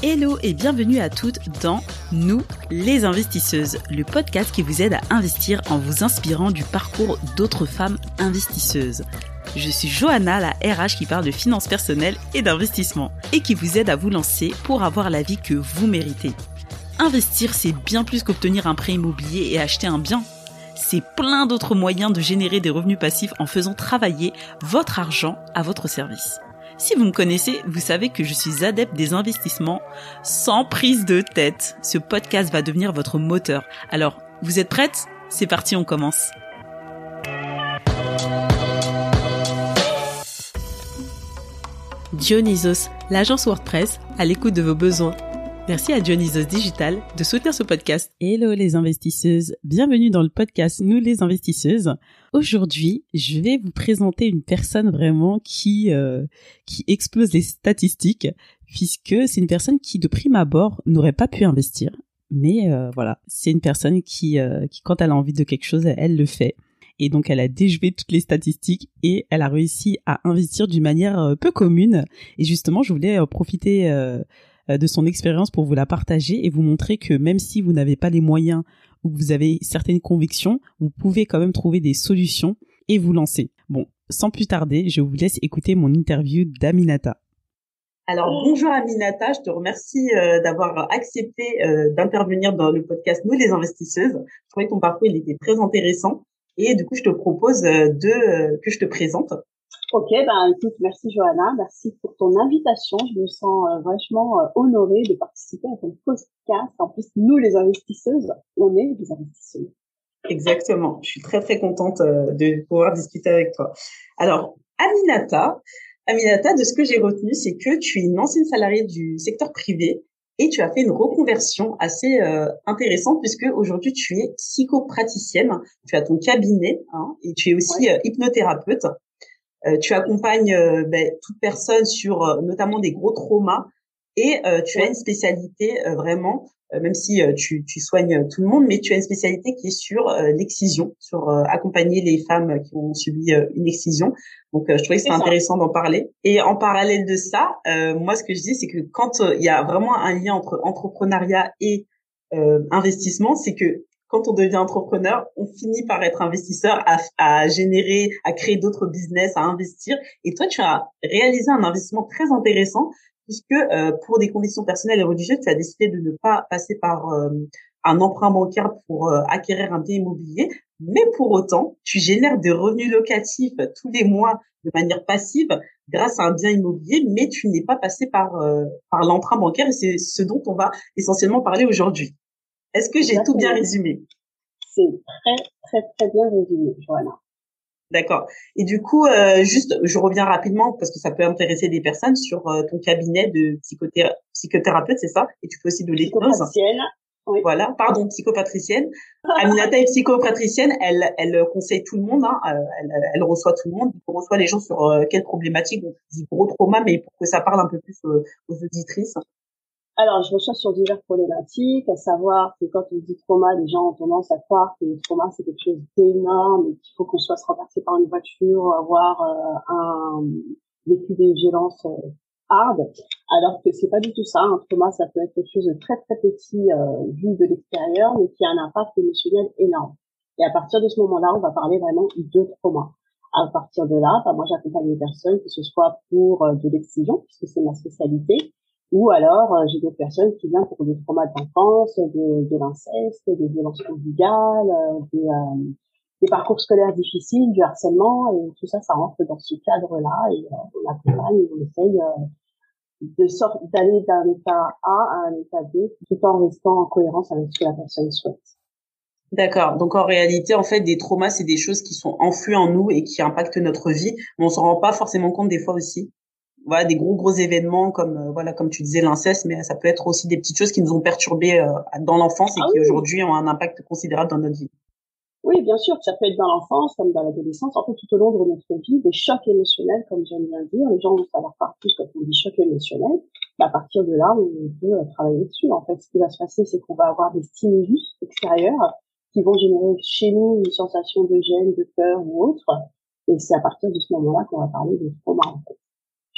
Hello et bienvenue à toutes dans Nous, les investisseuses, le podcast qui vous aide à investir en vous inspirant du parcours d'autres femmes investisseuses. Je suis Johanna, la RH qui parle de finances personnelles et d'investissement et qui vous aide à vous lancer pour avoir la vie que vous méritez. Investir, c'est bien plus qu'obtenir un prêt immobilier et acheter un bien. C'est plein d'autres moyens de générer des revenus passifs en faisant travailler votre argent à votre service. Si vous me connaissez, vous savez que je suis adepte des investissements sans prise de tête. Ce podcast va devenir votre moteur. Alors, vous êtes prête? C'est parti, on commence. Dionysos, l'agence WordPress, à l'écoute de vos besoins. Merci à Dionysos Digital de soutenir ce podcast. Hello les investisseuses, bienvenue dans le podcast Nous les investisseuses. Aujourd'hui, je vais vous présenter une personne vraiment qui euh, qui explose les statistiques puisque c'est une personne qui de prime abord n'aurait pas pu investir. Mais euh, voilà, c'est une personne qui euh, qui quand elle a envie de quelque chose, elle le fait. Et donc elle a déjoué toutes les statistiques et elle a réussi à investir d'une manière peu commune. Et justement, je voulais profiter de son expérience pour vous la partager et vous montrer que même si vous n'avez pas les moyens ou que vous avez certaines convictions, vous pouvez quand même trouver des solutions et vous lancer. Bon, sans plus tarder, je vous laisse écouter mon interview d'Aminata. Alors bonjour Aminata, je te remercie euh, d'avoir accepté euh, d'intervenir dans le podcast Nous les investisseuses. Je trouvais que ton parcours il était très intéressant et du coup je te propose euh, de que je te présente. Ok, ben écoute, merci Johanna, merci pour ton invitation. Je me sens euh, vachement euh, honorée de participer à ton podcast. En plus, nous les investisseuses, on est des investisseuses. Exactement. Je suis très très contente euh, de pouvoir discuter avec toi. Alors, Aminata, Aminata, de ce que j'ai retenu, c'est que tu es une ancienne salariée du secteur privé et tu as fait une reconversion assez intéressante puisque aujourd'hui tu es psychopraticienne, tu as ton cabinet hein, et tu es aussi hypnothérapeute. Euh, tu accompagnes euh, ben, toute personne sur euh, notamment des gros traumas et tu as une spécialité vraiment, même si tu, tu, soignes tout le monde, mais tu as une spécialité qui est sur l'excision, sur accompagner les femmes qui ont subi une excision. Donc, je trouvais que c'était intéressant d'en parler. Et en parallèle de ça, moi, ce que je dis, c'est que quand il y a vraiment un lien entre entrepreneuriat et investissement, c'est que quand on devient entrepreneur, on finit par être investisseur, à, à générer, à créer d'autres business, à investir. Et toi, tu as réalisé un investissement très intéressant puisque euh, pour des conditions personnelles et religieuses, tu as décidé de ne pas passer par euh, un emprunt bancaire pour euh, acquérir un bien immobilier, mais pour autant, tu génères des revenus locatifs tous les mois de manière passive grâce à un bien immobilier, mais tu n'es pas passé par par l'emprunt bancaire et c'est ce dont on va essentiellement parler aujourd'hui. Est-ce que j'ai tout bien résumé? C'est très, très, très bien résumé, Joanna. D'accord. Et du coup, euh, juste, je reviens rapidement parce que ça peut intéresser des personnes sur euh, ton cabinet de psychothérapeute, c'est ça? Et tu fais aussi de l'hypnose. Oui. Voilà, pardon, psychopatricienne. Aminata est psychopatricienne, elle, elle conseille tout le monde, hein, euh, elle, elle, reçoit tout le monde, elle reçoit les gens sur euh, quelles problématiques, on dit gros trauma, mais pour que ça parle un peu plus aux auditrices. Alors, je recherche sur diverses problématiques, à savoir que quand on dit trauma, les gens ont tendance à croire que le trauma, c'est quelque chose d'énorme et qu'il faut qu'on soit renversé par une voiture, avoir euh, un vécu des violences euh, hard, alors que c'est pas du tout ça. Un trauma, ça peut être quelque chose de très très petit euh, vu de l'extérieur, mais qui a un impact émotionnel énorme. Et à partir de ce moment-là, on va parler vraiment de trauma. À partir de là, bah, moi j'accompagne les personnes, que ce soit pour euh, de l'excision, puisque c'est ma spécialité, ou alors, euh, j'ai d'autres personnes qui viennent pour des traumas d'enfance, de, de l'inceste, des violences conjugales, euh, des, euh, des, parcours scolaires difficiles, du harcèlement, et tout ça, ça rentre dans ce cadre-là, et on accompagne on essaye de sorte d'aller d'un état A à un état B, tout en restant en cohérence avec ce que la personne souhaite. D'accord. Donc en réalité, en fait, des traumas, c'est des choses qui sont enfouies en nous et qui impactent notre vie, mais on s'en rend pas forcément compte des fois aussi voilà des gros gros événements comme euh, voilà comme tu disais l'inceste mais ça peut être aussi des petites choses qui nous ont perturbés euh, dans l'enfance et ah qui aujourd'hui ont un impact considérable dans notre vie. Oui, bien sûr, ça peut être dans l'enfance comme dans l'adolescence, en fait tout au long de notre vie, des chocs émotionnels, comme j'aime bien dire. Les gens vont savoir pas plus quand on dit choc émotionnel. à partir de là, on peut euh, travailler dessus. En fait, ce qui va se passer, c'est qu'on va avoir des stimulus extérieurs qui vont générer chez nous une sensation de gêne, de peur ou autre. Et c'est à partir de ce moment-là qu'on va parler de trauma, en fait.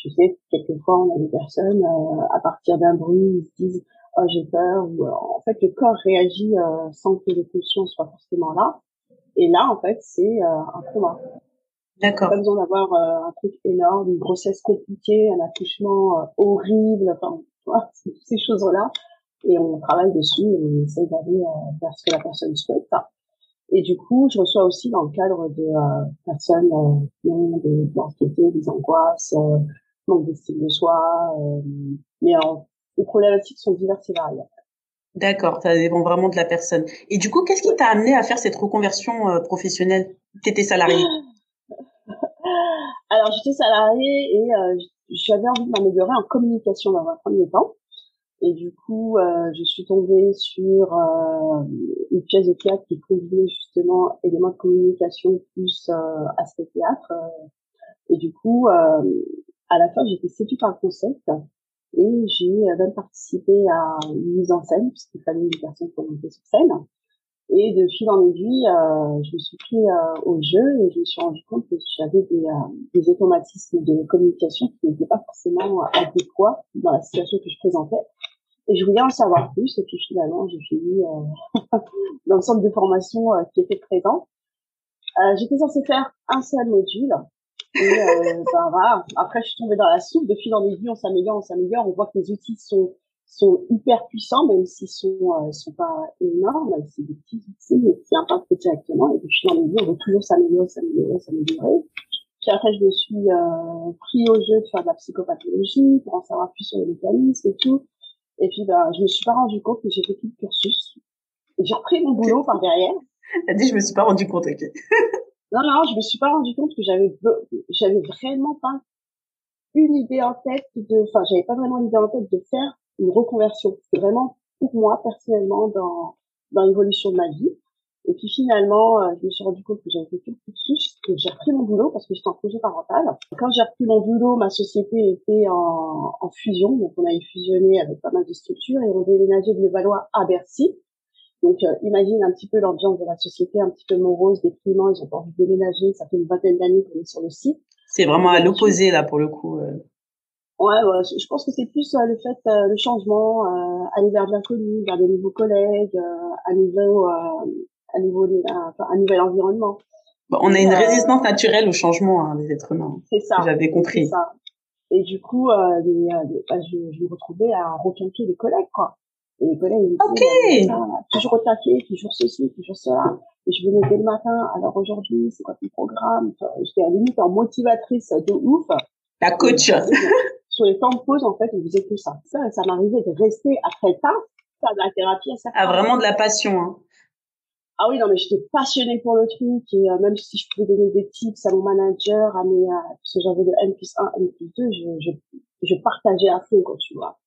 Je sais, quelquefois, on a des personnes, euh, à partir d'un bruit, ils se disent, oh, j'ai peur, ou, euh, en fait, le corps réagit sans que les pulsions soient forcément là. Et là, en fait, c'est euh, un trauma. D'accord. Pas besoin d'avoir euh, un truc énorme, une grossesse compliquée, un accouchement euh, horrible, enfin, ces choses-là. Et on travaille dessus et on essaie d'aller vers ce que la personne souhaite. Et du coup, je reçois aussi dans le cadre de personnes qui ont des, anxiétés, des angoisses, manque d'estime de soi. mais les problématiques sont diverses et variées. D'accord, ça dépend vraiment de la personne. Et du coup, qu'est-ce qui t'a amené à faire cette reconversion euh, professionnelle? T'étais salarié Alors, j'étais salariée et euh, j'avais envie de m'améliorer en communication dans un premier temps. Et du coup, euh, je suis tombée sur une pièce de théâtre qui combinait justement éléments de communication plus aspect théâtre. et du coup, à la fin, j'étais séduite par le concept et j'ai même participé à une mise en scène puisqu'il fallait une personne pour monter sur scène. Et de fil en aiguille, euh, je me suis pris euh, au jeu et je me suis rendu compte que j'avais des, euh, des automatismes de communication qui n'étaient pas forcément adéquats dans la situation que je présentais. Et je voulais en savoir plus. Et puis finalement, j'ai fini euh, dans le centre de formation qui était présent. J'étais censée faire un seul module et euh, ben, voilà. Après, je suis tombée dans la soupe. De fil en aiguille, on s'améliore, on s'améliore. On voit que les outils sont sont hyper puissants, même s'ils sont euh, sont pas énormes. C'est des petits outils mais qui impactent directement. Et de fil en aiguille, on veut toujours s'améliorer, s'améliorer, s'améliorer. Puis après, je me suis euh, pris au jeu de faire de la psychopathologie pour en savoir plus sur les mécanismes et tout. Et puis, ben, je me suis pas rendu compte que j'ai fait tout le cursus. Et j'ai repris mon boulot par derrière. Elle dit, je me suis pas rendu compte, ok. Non, non, je me suis pas rendu compte que j'avais, j'avais vraiment pas une idée en tête de, enfin, j'avais pas vraiment l'idée en tête de faire une reconversion. C'est vraiment pour moi personnellement dans dans l'évolution de ma vie. Et puis finalement, euh, je me suis rendu compte que j'avais fait tout le cursus, que j'ai repris mon boulot parce que j'étais en projet parental. Quand j'ai repris mon boulot, ma société était en, en fusion, donc on avait fusionné avec pas mal de structures et on déménageait de Levallois à Bercy. Donc, euh, imagine un petit peu l'ambiance de la société, un petit peu morose, déprimant. Ils ont pas envie de déménager. Ça fait une vingtaine d'années qu'on est sur le site. C'est vraiment à l'opposé là pour le coup. Euh. Ouais, ouais, je pense que c'est plus euh, le fait, le changement, aller vers de l'inconnu, vers des nouveaux collègues, à nouveau, à nouveau, un nouvel environnement. on a une résistance naturelle au changement, hein, les êtres humains. C'est ça. J'avais compris. Ça. Et du coup, bah, je, je me retrouvais à requinquer des collègues, quoi. Et les collègues me disaient, toujours au taquet, toujours ceci, toujours cela. Et je venais dès le matin, alors aujourd'hui, c'est quoi ton programme? J'étais à la limite en motivatrice de ouf. La coach Sur les temps de pause, en fait, on faisait tout ça. Ça, ça m'arrivait de rester après taf, faire de la thérapie à ça. Ah, vraiment de la passion, hein. Ah oui, non, mais j'étais passionnée pour le truc et euh, même si je pouvais donner des tips à mon manager, à mes, euh, parce que j'avais le N plus 1, N plus 2, je, je, je partageais à fond, quoi, tu vois.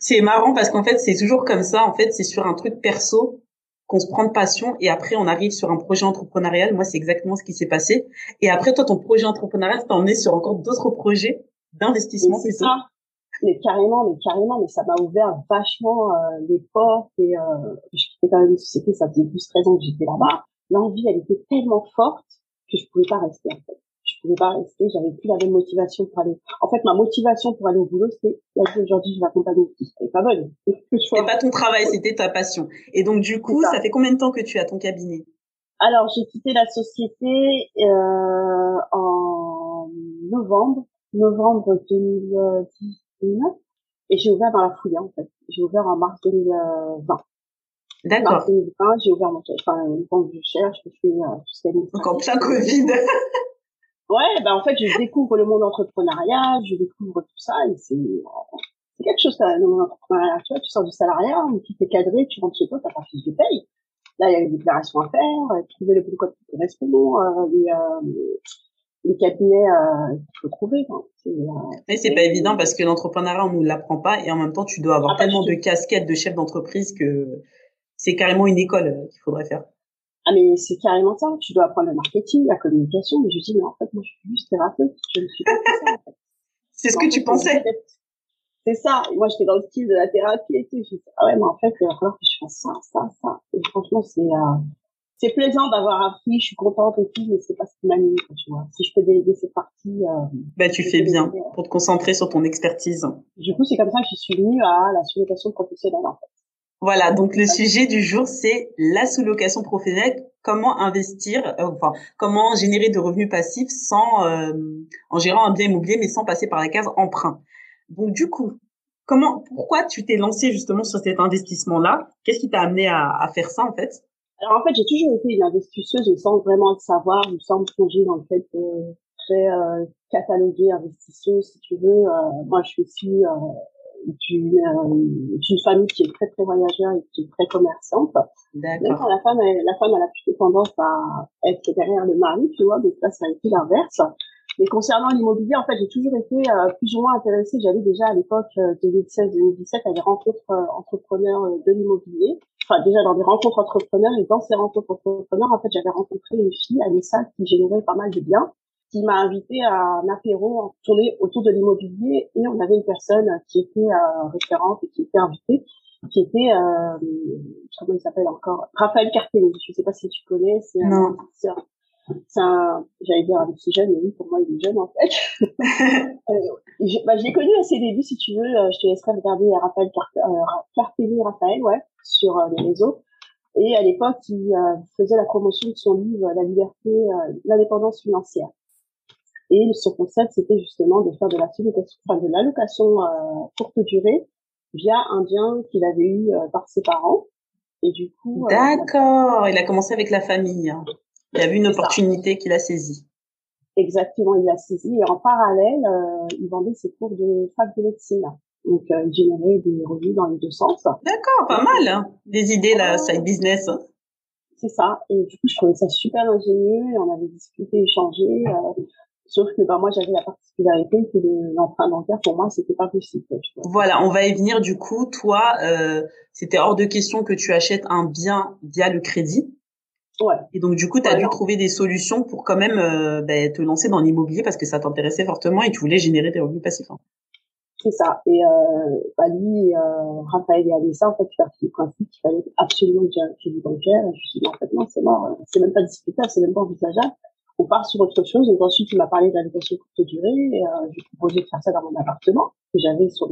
C'est marrant parce qu'en fait, c'est toujours comme ça. En fait, c'est sur un truc perso qu'on se prend de passion et après on arrive sur un projet entrepreneurial. Moi, c'est exactement ce qui s'est passé. Et après, toi, ton projet entrepreneurial t'a emmené sur encore d'autres projets d'investissement. C'est ça. Mais carrément, mais carrément, mais ça m'a ouvert vachement euh, les portes et euh, j'étais quand même une société, ça faisait 12-13 ans que j'étais là-bas. L'envie, elle était tellement forte que je pouvais pas rester en fait pouvais pas rester, j'avais plus la même motivation pour aller. En fait, ma motivation pour aller au boulot, c'était aujourd'hui je vais accompagner. Elle pas bonne. C'était pas ton travail, c'était ta passion. Et donc du coup, ça. fait combien de temps que tu as ton cabinet? Alors j'ai quitté la société euh, en novembre, novembre 2019, et j'ai ouvert dans la foulée en fait. J'ai ouvert en mars 2020. D'accord. Mars 2020, j'ai ouvert mon enfin une banque de cherche, je fais ce Donc en plein Covid. Ouais, ben en fait, je découvre le monde entrepreneurial, je découvre tout ça, et c'est c'est quelque chose, le monde entrepreneurial. Tu vois, tu sors du salariat, tu t'es cadré, tu rentres chez toi, t'as pas fiche de paye. Là, il y a des déclarations à faire, euh, trouver le bon code qui correspond, euh, les, euh, les cabinets euh, qu'il faut trouver. C'est, euh, Mais c'est pas évident parce que l'entrepreneuriat, on nous l'apprend pas, et en même temps, tu dois avoir ah, tellement de casquettes de chef d'entreprise que c'est carrément une école qu'il faudrait faire. Ah mais c'est carrément ça. Tu dois apprendre le marketing, la communication. Mais je dis mais en fait moi je suis juste thérapeute. Je ne suis pas ça. En fait. C'est ce que tu pensais. C'est ça. Et moi j'étais dans le style de la thérapie et tout. Je dis ah ouais mais en fait il va falloir que je fasse ça, ça, ça. Et franchement c'est euh, c'est plaisant d'avoir appris. Je suis contente et tout, mais c'est pas ce qui m'anime. Tu vois. Si je peux déléguer cette partie. Euh, bah tu fais bien pour te concentrer sur ton expertise. Du coup c'est comme ça que je suis venue à la sous-location professionnelle en fait. Voilà, donc le sujet du jour, c'est la sous-location professionnelle. Comment investir, euh, enfin, comment générer de revenus passifs sans, euh, en gérant un bien immobilier, mais sans passer par la case emprunt? Donc du coup, comment, pourquoi tu t'es lancé justement sur cet investissement-là? Qu'est-ce qui t'a amené à, à, faire ça en fait? Alors en fait, j'ai toujours été une investisseuse sans vraiment le savoir, sans me plonger dans le fait de très euh, cataloguer investisseuse, si tu veux. Euh, moi, je suis ici d'une euh, famille qui est très très voyageur et qui est très commerçante. Même quand la femme, elle, la femme, elle a plutôt tendance à être derrière le mari, tu vois, donc là ça a été l'inverse. Mais concernant l'immobilier, en fait, j'ai toujours été euh, plus ou moins intéressée. J'avais déjà à l'époque 2016-2017 euh, à des rencontres euh, entrepreneurs de l'immobilier. Enfin, déjà dans des rencontres entrepreneurs et dans ces rencontres entrepreneurs, en fait, j'avais rencontré une fille, Anissa, qui générait pas mal de biens qui m'a invité à un apéro tourné autour de l'immobilier et on avait une personne qui était euh, référente et qui était invitée, qui était, euh, comment il s'appelle encore, Raphaël Cartelli. Je ne sais pas si tu connais. C'est un, c'est un, j'allais dire un petit jeune, mais oui, pour moi, il est jeune, en fait. euh, je, bah, je l'ai connu à ses débuts, si tu veux. Euh, je te laisserai regarder Raphaël euh, Cartelli, Raphaël, ouais, sur les réseaux. Et à l'époque, il faisait la promotion de son livre La liberté, l'indépendance financière. Et son concept, c'était justement de faire de la enfin, de l'allocation euh, courte durée via un bien qu'il avait eu euh, par ses parents. Et du coup. Euh, D'accord. il a commencé avec la famille. Hein. Il a vu une opportunité qu'il a saisie. Exactement, il l'a saisi. Et en parallèle, euh, il vendait ses cours de fac de médecine. Donc, il générait des revenus dans les deux sens. D'accord, pas mal. Hein. Des idées, là, side business. Hein. C'est ça. Et du coup, je trouvais ça super ingénieux. On avait discuté, échangé. Sauf que bah, moi, j'avais la particularité que l'emprunt bancaire, pour moi, c'était pas possible. Voilà, on va y venir du coup. Toi, euh, c'était hors de question que tu achètes un bien via le crédit. Ouais. Et donc, du coup, tu as dû trouver des solutions pour quand même euh, bah, te lancer dans l'immobilier parce que ça t'intéressait fortement et tu voulais générer des revenus passifs. Hein. C'est ça. Et euh, bah, lui, euh, Raphaël et Alissa, en fait, tu as du principe qu'il fallait absolument que j'ai un crédit bancaire. Et je me suis dit, en fait, non, c'est mort. C'est même pas discutable, c'est même pas envisageable on part sur autre chose. Donc ensuite, il m'a parlé d'allocation courte durée. Et, euh, j'ai proposé de faire ça dans mon appartement que j'avais sur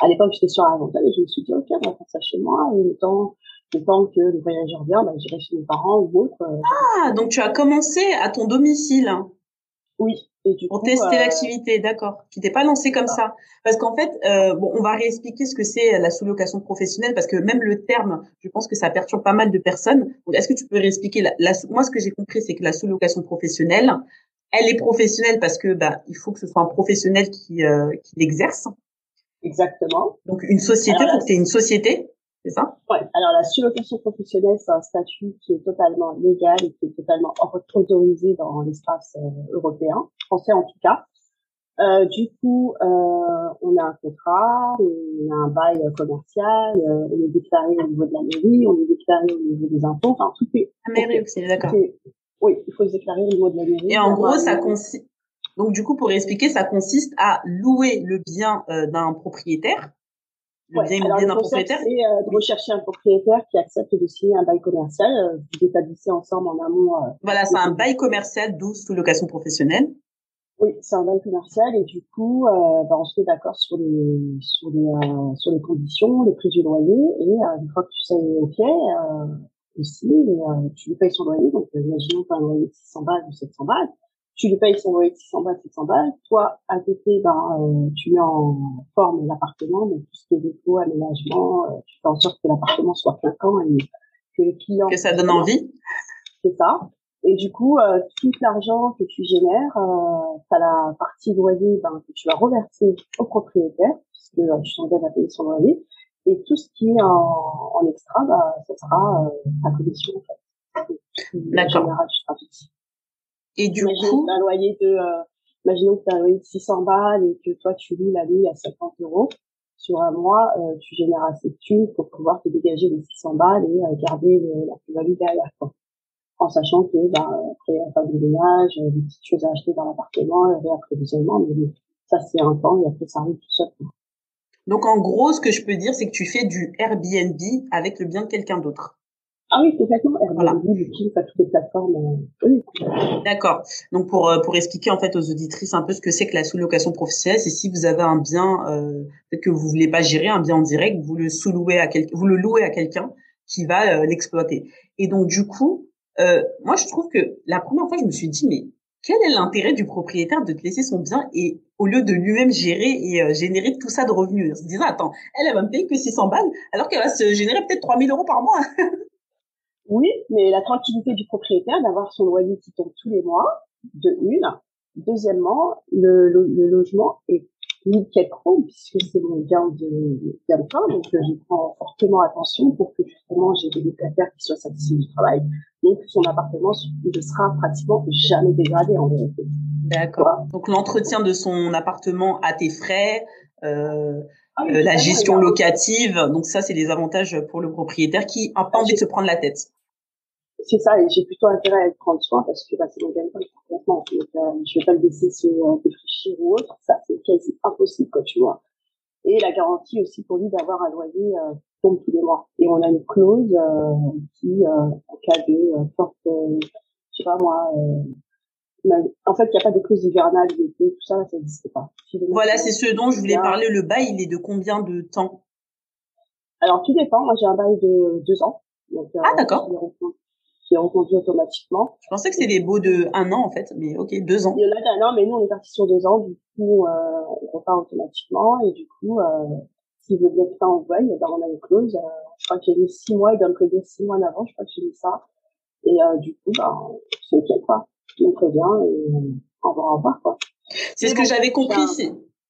à l'époque j'étais sur Argenteuil et je me suis dit ok on va faire ça chez moi et le temps le temps que le voyageur vient bah, j'irai chez mes parents ou autre euh, ah donc tu as commencé à ton domicile oui pour tester euh, l'activité, d'accord. Tu t'es pas lancé comme ça, parce qu'en fait, euh, bon, on va réexpliquer ce que c'est la sous-location professionnelle, parce que même le terme, je pense que ça perturbe pas mal de personnes. est-ce que tu peux réexpliquer la, Moi, ce que j'ai compris, c'est que la sous-location professionnelle, elle est professionnelle parce que bah, il faut que ce soit un professionnel qui, euh, qui l'exerce. Exactement. Donc une société, il faut que tu une société c'est ça? Ouais. Alors la sous-location professionnelle, c'est un statut qui est totalement légal et qui est totalement autorisé dans l'espace euh, européen, français en tout cas. Euh, du coup, euh, on a un contrat, on a un bail commercial, euh, on est déclaré au niveau de la mairie, on est déclaré au niveau des impôts, enfin tout est. La mairie aussi, d'accord. Oui, il faut se déclarer au niveau de la mairie. Et en gros, ça consiste. Donc du coup, pour expliquer, ça consiste à louer le bien euh, d'un propriétaire Ouais, alors le concept, c'est euh, de rechercher un propriétaire qui accepte de signer un bail commercial. Euh, vous établissez ensemble en amont. Euh, voilà, c'est un bail commercial, d'où sous location professionnelle. Oui, c'est un bail commercial et du coup, euh, bah, on se met d'accord sur les sur les euh, sur les conditions, le prix du loyer et une fois que tu sais ok, euh, aussi, tu lui payes son loyer. Donc, imaginons un loyer de 600 balles ou 700 balles tu lui payes son loyer 600 balles, 700 balles. Toi, à côté, ben, euh, tu mets en forme l'appartement, donc tout ce qui est dépôt, aménagement, euh, tu fais en sorte que l'appartement soit clinquant et que le client... Que ça donne envie. C'est ça. Et du coup, euh, tout l'argent que tu génères, euh, tu as la partie loyer ben, que tu vas reverser au propriétaire, puisque euh, tu t'engages à payer son loyer. Et tout ce qui est en, en extra, bah, ça sera euh, ta commission, en fait. D'accord. Et du coup, un loyer de, euh, imaginons que tu as un loyer de 600 balles et que toi tu loues la nuit à 50 euros sur un mois, euh, tu génères assez de thunes pour pouvoir te dégager les 600 balles et euh, garder la plus-value derrière. Quoi. en sachant que bah, après la fin du ménage, des petites choses à acheter dans l'appartement, le réapprovisionnement, mais ça c'est un temps et après ça arrive tout seul. Donc en gros, ce que je peux dire, c'est que tu fais du Airbnb avec le bien de quelqu'un d'autre. Ah oui, complètement. Airbnb, voilà. à toutes les plateformes. Euh, oui. D'accord. Donc pour euh, pour expliquer en fait aux auditrices un peu ce que c'est que la sous-location professionnelle, c'est si vous avez un bien euh, peut-être que vous voulez pas gérer un bien en direct, vous le sous-louez à quelqu'un, vous le louez à quelqu'un qui va euh, l'exploiter. Et donc du coup, moi je trouve que la première fois je me suis dit mais quel est l'intérêt du propriétaire de te laisser son bien et au lieu de lui-même gérer et euh, générer tout ça de revenus? En se disant attends elle elle va me payer que 600 balles alors qu'elle va se générer peut-être 3000 euros par mois oui mais la tranquillité du propriétaire d'avoir son loyer qui tombe tous les mois de une deuxièmement le, le logement est nickel chrome puisque c'est mon bien de bien de donc euh, je prends fortement attention pour que justement j'ai des locataires qui soient satisfaits du travail. Donc son appartement ne sera pratiquement jamais dégradé en vérité. D'accord. Donc l'entretien de son appartement à tes frais, euh, ah euh, la gestion locative, donc ça c'est les avantages pour le propriétaire qui a pas envie de se prendre la tête. C'est ça, et j'ai plutôt intérêt à prendre soin parce que bah, c'est mon gagne-pain complètement. Donc, euh, je vais pas le laisser se euh, défricher ou autre. Ça, c'est quasi impossible, quoi, tu vois. Et la garantie aussi pour lui d'avoir un loyer euh, tombe tous les mois. Et on a une clause euh, qui, euh, en cas de forte, je sais pas moi, en fait, il n'y a pas de clause hivernale, d'été, tout ça, ça n'existe pas. voilà, c'est ce dont je voulais parler. Le bail, il est de combien de temps? Alors, tout dépend. Moi, j'ai un bail de deux ans. Donc, ah, d'accord qui est reconduit automatiquement. Je pensais que c'était des baux de un an en fait, mais ok, deux ans. Il y en a d'un an, mais nous on est parti sur deux ans, du coup euh, on repart automatiquement et du coup euh, s'il veut bien faire en voie, ben, on a une clause. Euh, je crois qu'il y a eu six mois, il doit me prévenir six mois en avant, je crois que j'ai mis ça. Et euh, du coup, ben, c'est ok quoi. Il me prévient et on va en voir quoi. C'est ce que j'avais compris,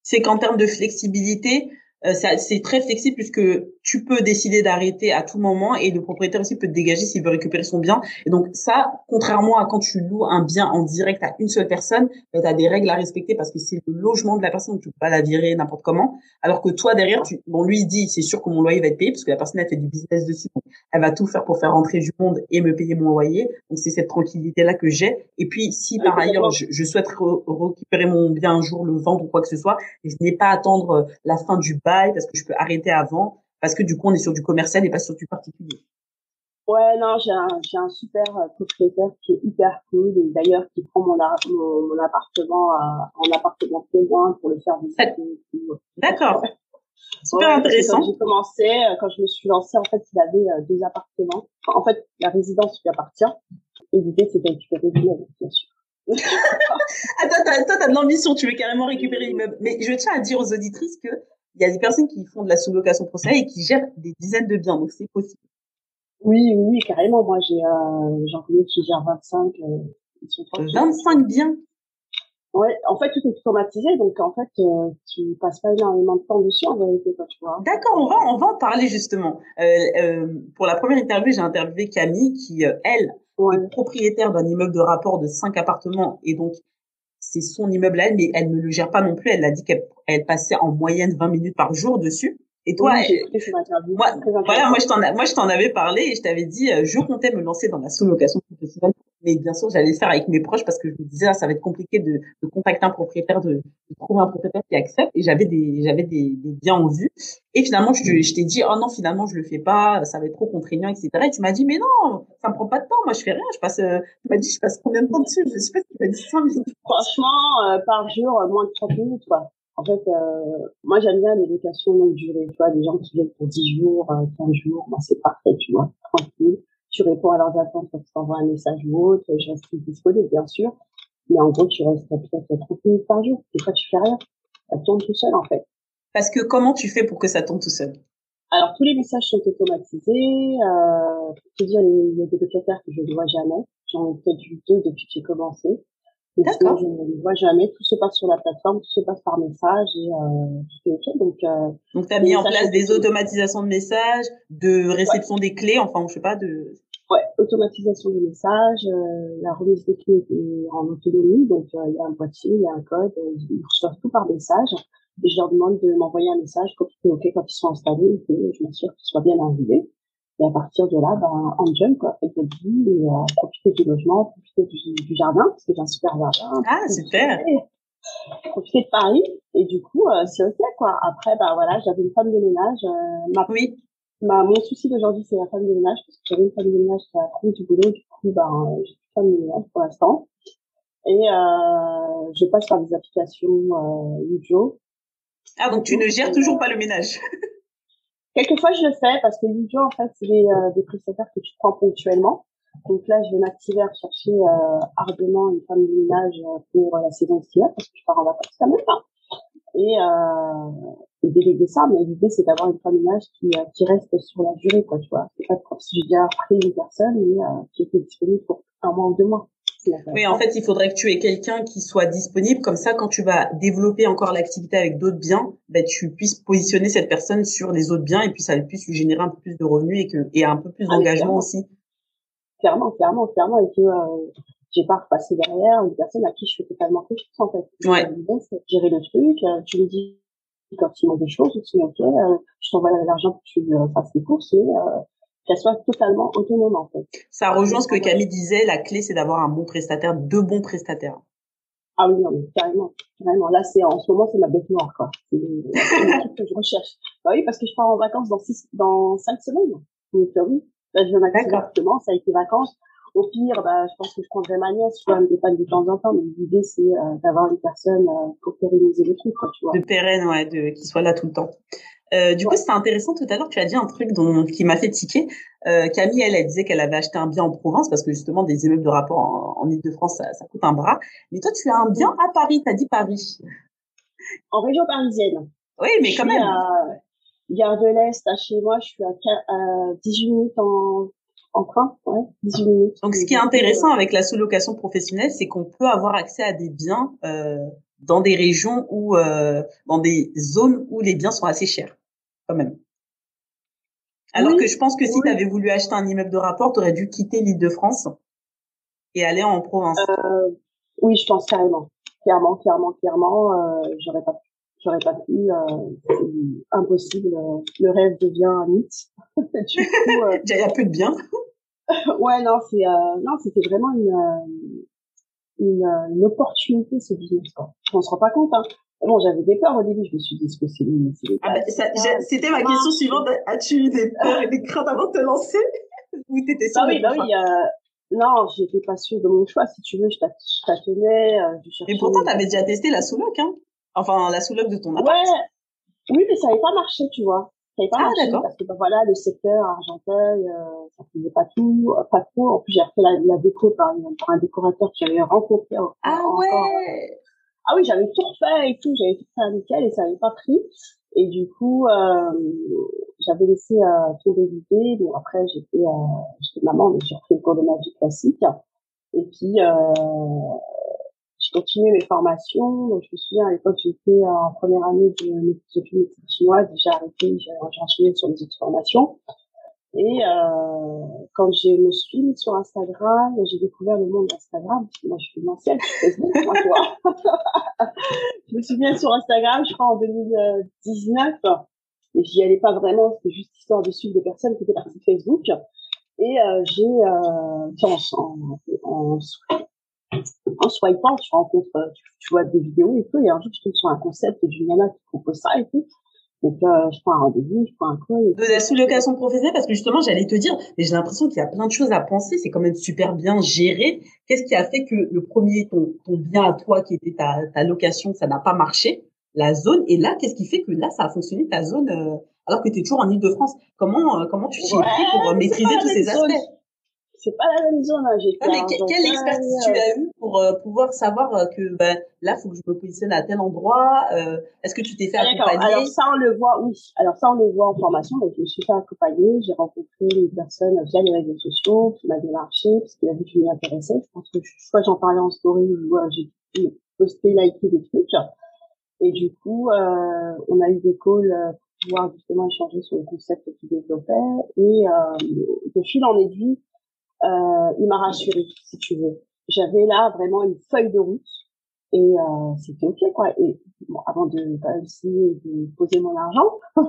c'est qu'en termes de flexibilité, c'est très flexible puisque tu peux décider d'arrêter à tout moment et le propriétaire aussi peut te dégager s'il veut récupérer son bien. Et donc ça, contrairement à quand tu loues un bien en direct à une seule personne, ben, tu as des règles à respecter parce que c'est le logement de la personne, tu peux pas la virer n'importe comment. Alors que toi derrière, tu, bon lui il dit c'est sûr que mon loyer va être payé parce que la personne a fait du business dessus, elle va tout faire pour faire rentrer du monde et me payer mon loyer. Donc c'est cette tranquillité là que j'ai. Et puis si par ailleurs je, je souhaite récupérer mon bien un jour, le vendre ou quoi que ce soit, et je n'ai pas à attendre la fin du bail parce que je peux arrêter avant parce que du coup on est sur du commercial et pas sur du particulier. Ouais, non, j'ai un, j'ai un super euh, propriétaire qui est hyper cool et d'ailleurs qui prend mon, mon, appartement en appartement témoin pour le faire visiter. D'accord. Super intéressant. Quand j'ai commencé, euh, quand je me suis lancée, en fait, il avait euh, deux appartements. en fait, la résidence lui appartient. Et l'idée, c'était de récupérer l'immeuble, bien sûr. Attends, toi, t'as de l'ambition, tu veux carrément récupérer l'immeuble. Mais je tiens à dire aux auditrices que il y a des personnes qui font de la sous-location professionnelle et qui gèrent des dizaines de biens, donc c'est possible. Oui, oui, carrément. Moi, j'ai euh, j'en connais qui gèrent 25. Euh, ils sont 25 biens? Ouais, en fait, tout est automatisé, donc en fait, euh, tu passes pas énormément de temps dessus en vérité, toi, tu vois. D'accord, on va on va en parler justement. Euh, euh, pour la première interview, j'ai interviewé Camille qui, euh, elle, est propriétaire d'un immeuble de rapport de 5 appartements et donc c'est son immeuble à elle, mais elle ne le gère pas non plus. Elle a dit qu'elle elle passait en moyenne 20 minutes par jour dessus. Et toi, moi, voilà, moi je t'en, moi je t'en avais parlé et je t'avais dit, euh, je comptais me lancer dans la sous-location professionnelle mais bien sûr, j'allais le faire avec mes proches parce que je me disais, ah, ça va être compliqué de, de contacter un propriétaire, de, de, trouver un propriétaire qui accepte. Et j'avais des, j'avais des, des, biens en vue. Et finalement, je, je t'ai dit, oh non, finalement, je le fais pas, ça va être trop contraignant, etc. Et tu m'as dit, mais non, ça me prend pas de temps. Moi, je fais rien. Je passe, euh, tu m'as dit, je passe combien de temps dessus? Je sais pas si tu m'as dit 5 minutes. Franchement, euh, par jour, euh, moins de 30 minutes, quoi. En fait, euh, moi j'aime bien les locations longue durée, tu vois, des gens qui viennent pour 10 jours, 15 jours, ben, c'est parfait, tu vois, tu réponds à leurs attentes quand tu t'envoies un message ou autre, je reste disponible, bien sûr. Mais en gros, tu restes peut-être 30 minutes par jour. Des fois, tu fais rien. Ça tourne tout seul, en fait. Parce que comment tu fais pour que ça tourne tout seul? Alors, tous les messages sont automatisés. Euh, pour te dire, il y a des locataires que je ne vois jamais. J'en ai peut-être deux depuis que j'ai commencé. D'accord. Je ne les vois jamais. Tout se passe sur la plateforme, tout se passe par message et euh, tout est ok. Donc, euh, donc tu as mis en place des automatisations de messages, de réception des clés, enfin, je sais pas, de Ouais, automatisation des messages, euh, la remise des clés est en autonomie, donc euh, il y a un boîtier, il y a un code, ils reçoivent tout par message, et je leur demande de m'envoyer un message quand OK, quand ils sont installés, et que je m'assure qu'ils soient bien arrivés. Et à partir de là, ben, en jump, quoi, faites votre vie et euh, profitez du logement, profitez du, du jardin, parce que j'ai un super jardin. Ah, super. Profitez de Paris. Et du coup, euh, c'est ok, quoi. Après, bah voilà, j'avais une femme de ménage. Euh, ma, Oui. ma, mon souci d'aujourd'hui, c'est la femme de ménage, parce que j'avais une femme de ménage qui a trouvé du boulot. Du coup, ben, j'ai plus de femme de ménage pour l'instant. Et euh, je passe par des applications euh, Ujo. Ah, donc tu ne gères toujours pas le ménage. Quelquefois, je le fais parce que Ujo, en fait, c'est des, euh, des prestataires que tu prends ponctuellement. Donc là, je vais m'activer à rechercher euh, ardemment une femme de ménage euh, pour euh, la saison estivale parce que je pars en vacances quand même. hein. Et, euh, et déléguer ça, mais l'idée, c'est d'avoir une femme de ménage qui, euh, qui reste sur la durée, quoi, tu vois. C'est pas comme si j'ai déjà pris une personne mais, qui était disponible pour un mois ou deux mois. Oui, en fait, il faudrait que tu aies quelqu'un qui soit disponible. Comme ça, quand tu vas développer encore l'activité avec d'autres biens, ben, tu puisses positionner cette personne sur les autres biens et puis ça puisse lui générer un peu plus de revenus et que et un peu plus Ah d'engagement aussi. clairement, clairement, clairement, et que euh, j'ai pas repassé derrière une personne à qui je fais totalement confiance en fait. Ouais. Gérer le truc. euh, tu me dis quand il manque des choses, tu dis ok, euh, je t'envoie l'argent pour que tu euh, fasses les courses et euh, qu'elle soit totalement autonome en fait. Ça rejoint ce que Camille disait. La clé, c'est d'avoir un bon prestataire, deux bons prestataires. Ah oui, non, mais carrément, carrément. Là, c'est en ce moment, c'est ma bête noire quoi. C'est truc que je recherche. Bah oui, parce que je pars en vacances dans six, dans cinq semaines. Donc euh, oui, là, je vais justement, ça a été vacances. Au pire, bah, je pense que je prendrai ma nièce, vois, elle me dépanne de temps en temps, mais l'idée, c'est euh, d'avoir une personne euh, pour pérenniser le truc, quoi, tu vois. De pérenne, ouais, de, qui soit là tout le temps. Euh, du coup, c'était intéressant tout à l'heure. Tu as dit un truc dont, qui m'a fait tiquer. Euh, Camille, elle, elle disait qu'elle avait acheté un bien en province parce que justement, des immeubles de rapport en, en Ile-de-France, ça, ça coûte un bras. Mais toi, tu as un bien à Paris. T'as dit Paris. En région parisienne. Oui, mais je quand suis même. à Gare de l'Est, à chez moi, je suis à, quin- à 18 minutes en, en train, ouais, 18 minutes. Donc, ce qui est intéressant avec la sous-location professionnelle, c'est qu'on peut avoir accès à des biens euh, dans des régions ou euh, dans des zones où les biens sont assez chers, quand même. Alors Oui, que je pense que si oui. tu avais voulu acheter un immeuble de rapport, tu aurais dû quitter l'Île-de-France et aller en province. Euh, oui, je pense carrément. Clairement, clairement, clairement, euh, j'aurais pas j'aurais pas pu, euh, c'est impossible. le rêve devient un mythe. du coup, il y a peu de biens. ouais, non, c'est, euh, non, c'était vraiment une, une, une opportunité ce business. Quoi. On se rend pas compte. Hein. Bon, j'avais des peurs au début. Je me suis dit, est-ce que c'est Ah bah, C'était ma question suivante. As-tu eu des peurs et des craintes avant de te lancer? Ou t'étais sûre Bah oui, bah oui. Euh, non, j'étais pas sûre de mon choix. Si tu veux, je tât- je tâtonnais. Euh, je cherchais. Mais pourtant, tu avais déjà testé la sous-loc, hein Enfin, la sous-loc de ton appart. Ouais. Oui, mais ça n'avait pas marché, tu vois. Ça n'avait pas Ah, marché parce que bah, voilà, le secteur Argenteuil, euh, ça faisait pas tout, pas trop. En plus, j'ai refait la, la déco par, par un décorateur que j'avais rencontré en- Ah encore. ouais Ah oui, j'avais tout refait et tout, j'avais tout fait nickel et ça n'avait pas pris. Et du coup, euh, j'avais laissé euh, tomber l'idée. Bon, après, j'étais euh, maman, mais j'ai refait le cours de ma vie classique. Et puis, euh, j'ai continué mes formations. Donc, je me souviens, à l'époque, j'étais en première année de mes études chinoises. J'ai arrêté, j'ai enchaîné sur les autres formations. Et euh, quand je me suis sur Instagram, j'ai découvert le monde d'Instagram. Moi, je suis une ancienne, Facebook, je me suis mise sur Instagram, je crois, en 2019. Et j'y allais pas vraiment, c'était juste histoire de suivre des personnes qui étaient parties de Facebook. Et euh, j'ai, euh, en, en, en, swipant, tu rencontres, tu, tu vois des vidéos et tout, et un jour, je tombe sur un concept d'une nana qui propose ça et tout. Donc, euh, je prends un rendez-vous, je prends un call. et De la sous-location professionnelle, parce que justement, j'allais te dire, mais j'ai l'impression qu'il y a plein de choses à penser, c'est quand même super bien géré. Qu'est-ce qui a fait que le premier, ton, ton bien à toi, qui était ta, ta location, ça n'a pas marché, la zone, et là, qu'est-ce qui fait que là, ça a fonctionné, ta zone, euh, alors que tu es toujours en Ile-de-France Comment, euh, comment tu t'y es Ouais, pris pour euh, maîtriser tous ces aspects? C'est pas la même zone, hein. J'ai Ah, mais que- quelle expertise tu as eu pour euh, pouvoir savoir euh, que ben, là, faut que je me positionne à tel endroit euh, Est-ce que tu t'es fait Ah, accompagner? Alors ça on le voit, oui. Alors ça on le voit en formation. Donc je me suis fait accompagner. J'ai rencontré une personne via les réseaux sociaux qui m'a démarché parce qu'il a vu que je m'y intéressais. Je pense que je- soit j'en parlais en story ou euh, j'ai posté, liké des trucs. Et du coup, euh, on a eu des calls euh, pour pouvoir justement échanger sur le concept qu'il développait. Et euh, de fil en aiguille, euh, il m'a rassuré, si tu veux. J'avais là vraiment une feuille de route et euh, c'était ok quoi. Et bon, avant de quand essayer de poser mon argent,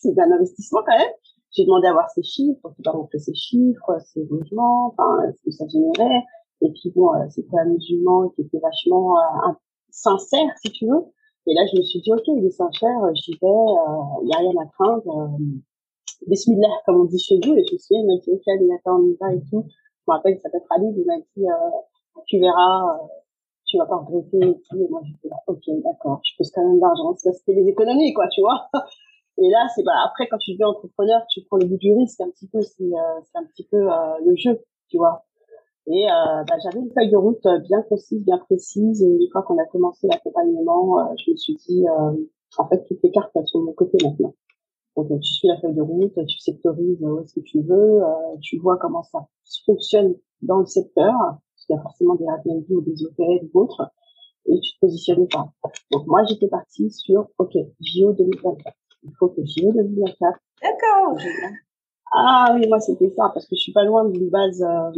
c'est un investissement quand même. j'ai demandé à voir ses chiffres, il m'a montré ses chiffres, ses logements, enfin, ce que ça générait. Et puis bon, c'était un musulman qui était vachement sincère, si tu veux. Et là, je me suis dit, ok, il est sincère, j'y vais, il n'y a rien à craindre. Bismillah, comme on dit chez vous. Et je me il m'a dit, ok, Aminata, y va et tout. Je me rappelle, peut être Ali, il m'a dit, tu verras, tu vas pas regretter et tout. Et moi, j'étais là, ok, d'accord, je pose quand même d'argent. Ça, c'était des économies, quoi, tu vois. Et là, c'est bah après quand tu deviens entrepreneur, tu prends le bout du risque un petit peu, c'est euh, c'est un petit peu euh, le jeu, tu vois. Et euh, bah, j'avais une feuille de route bien précise, bien précise. Et une fois qu'on a commencé l'accompagnement, je me suis dit, en fait, toutes les cartes sont de mon côté maintenant. Donc tu suis la feuille de route, tu sectorises où est-ce que tu veux, tu vois comment ça fonctionne dans le secteur, parce qu'il y a forcément des Airbnb ou des hôtels ou autres, et tu te positionnes pas. Donc moi j'étais partie sur OK, JO 2024. Il faut que JO 2024. D'accord. Ah oui, moi c'était ça parce que je suis pas loin d'une base euh,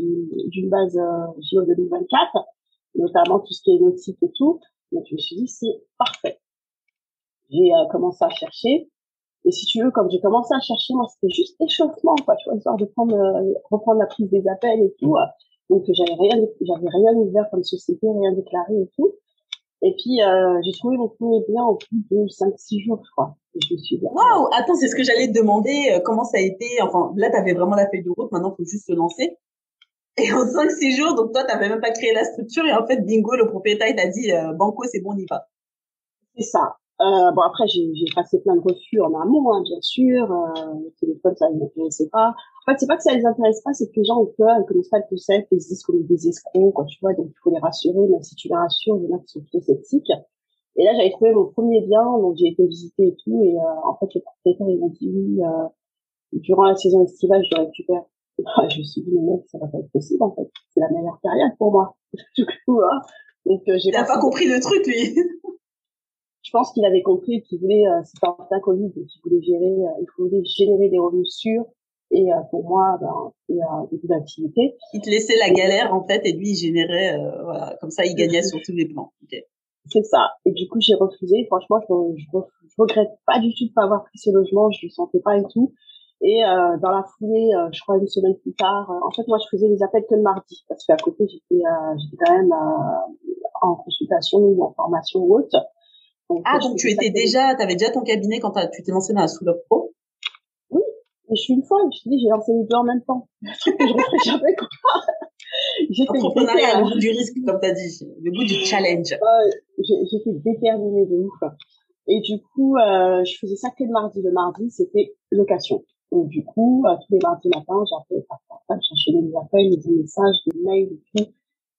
d'une base euh, JO 2024, notamment tout ce qui est nautique et tout. Donc je me suis dit c'est parfait. J'ai euh, commencé à chercher et si tu veux, comme j'ai commencé à chercher, moi c'était juste échauffement quoi, tu vois, histoire de prendre euh, reprendre la prise des appels et tout. Donc j'avais rien j'avais rien ouvert comme société, rien déclaré et tout. Et puis euh, j'ai trouvé mon premier bien en plus de 5-6 jours, je crois. Et je me suis dit, waouh, attends, c'est ce que j'allais te demander, euh, comment ça a été. Enfin, là, tu avais vraiment la feuille de route, maintenant, il faut juste se lancer. Et en 5-6 jours, donc toi, tu n'avais même pas créé la structure, et en fait, bingo, le propriétaire, il t'a dit, euh, Banco, c'est bon, on y va. C'est ça. Euh, bon après j'ai passé plein de refus en amont hein, bien sûr euh, le téléphone ça ne m'intéressait pas. En fait c'est pas que ça les intéresse pas c'est que les gens ont peur ils connaissent pas le concept ils se disent comme des escrocs quoi tu vois donc il faut les rassurer même si tu les rassures il y en a qui sont plutôt sceptiques. Et là j'avais trouvé mon premier bien donc j'ai été visiter et tout et euh, en fait le propriétaire il m'a dit oui euh, durant la saison estivale je récupère. Je me suis dit mais mec ça va pas être possible en fait. C'est la meilleure période pour moi du coup hein. donc euh, j'ai pas, pas compris le truc lui pense qu'il avait compris qu'il voulait, euh, c'est pas un Covid, qu'il voulait gérer, euh, il voulait générer des revenus sûrs. Et euh, pour moi, ben, il y a beaucoup d'activités. Il te laissait la galère en fait, et lui il générait, euh, voilà, comme ça il gagnait sur tous les plans. Okay. C'est ça. Et du coup j'ai refusé. Franchement, je, je, je, regrette pas du tout de pas avoir pris ce logement. Je le sentais pas et tout. Et euh, dans la foulée, euh, je crois une semaine plus tard, en fait moi je faisais les appels que le mardi parce qu'à côté j'étais j'étais quand même en consultation ou en formation ou ah, donc tu étais déjà, tu avais déjà ton cabinet quand tu t'es lancé dans la Soulop Pro? Oui, mais je suis une folle. Je te dis, j'ai lancé les deux en même temps. je referai jamais quoi. J'étais Entrepreneuriat, le bout du risque, comme tu as dit, le bout du challenge. J'étais déterminée de ouf. Et du coup, euh, je faisais ça que le mardi. Le mardi, c'était location. Donc du coup, euh, tous les mardis matin, j'appelais, j'enchaînais les appels, les messages, les mails et tout.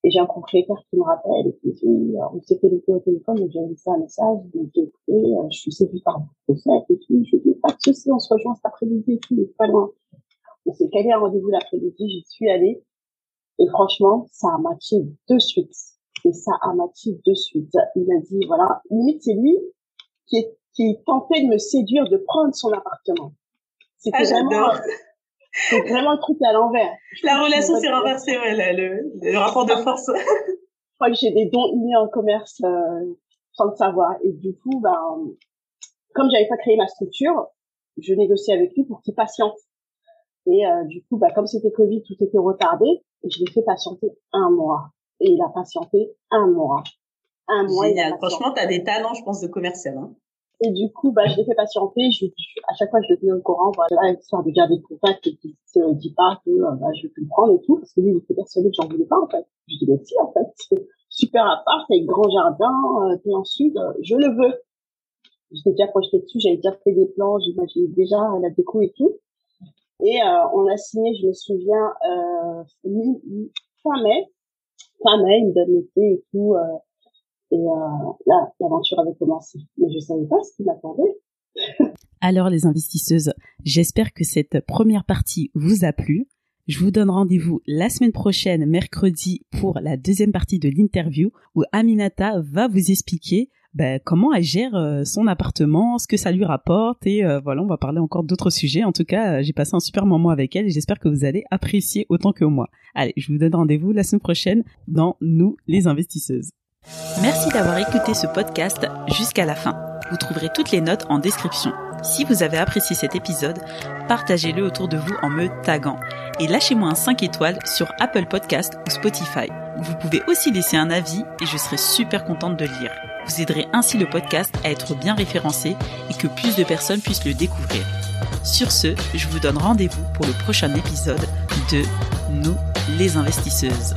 Et j'ai un propriétaire qui me rappelle et qui me dit, on s'est connecté au téléphone, et j'ai laissé un message, il me dit, euh, je suis séduit par votre concept et tout. Je lui dis, pas de souci, on se rejoint cet après-midi et tout, pas loin. On s'est calé un rendez-vous l'après-midi, j'y suis allée. Et franchement, ça a matché de suite. Et ça a matché de suite. Il a dit, voilà, limite, c'est lui qui est, qui tentait de me séduire de prendre son appartement. C'était ah, vraiment, c'est vraiment le truc à l'envers. La relation s'est renversée, ouais, le, le, rapport de force. je crois que j'ai des dons innés en commerce euh, sans le savoir. Et du coup, ben, comme j'avais pas créé ma structure, je négociais avec lui pour qu'il patiente. Et euh, du coup, bah, comme c'était Covid, tout était retardé. Et je l'ai fait patienter un mois. Et il a patienté un mois. Un mois. Génial. Franchement, tu as des talents, je pense, de commercial. Hein. Et du coup, bah, je l'ai fait patienter. Je, à chaque fois, je le tenais au courant, voilà, histoire de garder le contact et qu'il se dit pas que euh, bah, je plus le prendre et tout, parce que lui, il était persuadé que j'en voulais pas, en fait. Je dis, mais si, en fait, super appart avec grand jardin, euh, plein sud, euh, je le veux. J'étais déjà projeté dessus, j'avais déjà fait des plans, j'imaginais déjà la déco et tout. Et euh, on a signé, je me souviens, euh, fin mai. Fin mai, il me donne l'été et tout. Euh, et euh, là, l'aventure avait commencé. Mais je savais pas ce qui m'attendait. Alors les investisseuses, j'espère que cette première partie vous a plu. Je vous donne rendez-vous la semaine prochaine, mercredi, pour la deuxième partie de l'interview où Aminata va vous expliquer ben, comment elle gère euh, son appartement, ce que ça lui rapporte et euh, voilà, on va parler encore d'autres sujets. En tout cas, j'ai passé un super moment avec elle et j'espère que vous allez apprécier autant que moi. Allez, je vous donne rendez-vous la semaine prochaine dans Nous les investisseuses. Merci d'avoir écouté ce podcast jusqu'à la fin. Vous trouverez toutes les notes en description. Si vous avez apprécié cet épisode, partagez-le autour de vous en me taguant et lâchez-moi un 5 étoiles sur Apple Podcast ou Spotify. Vous pouvez aussi laisser un avis et je serai super contente de lire. Vous aiderez ainsi le podcast à être bien référencé et que plus de personnes puissent le découvrir. Sur ce, je vous donne rendez-vous pour le prochain épisode de Nous les investisseuses.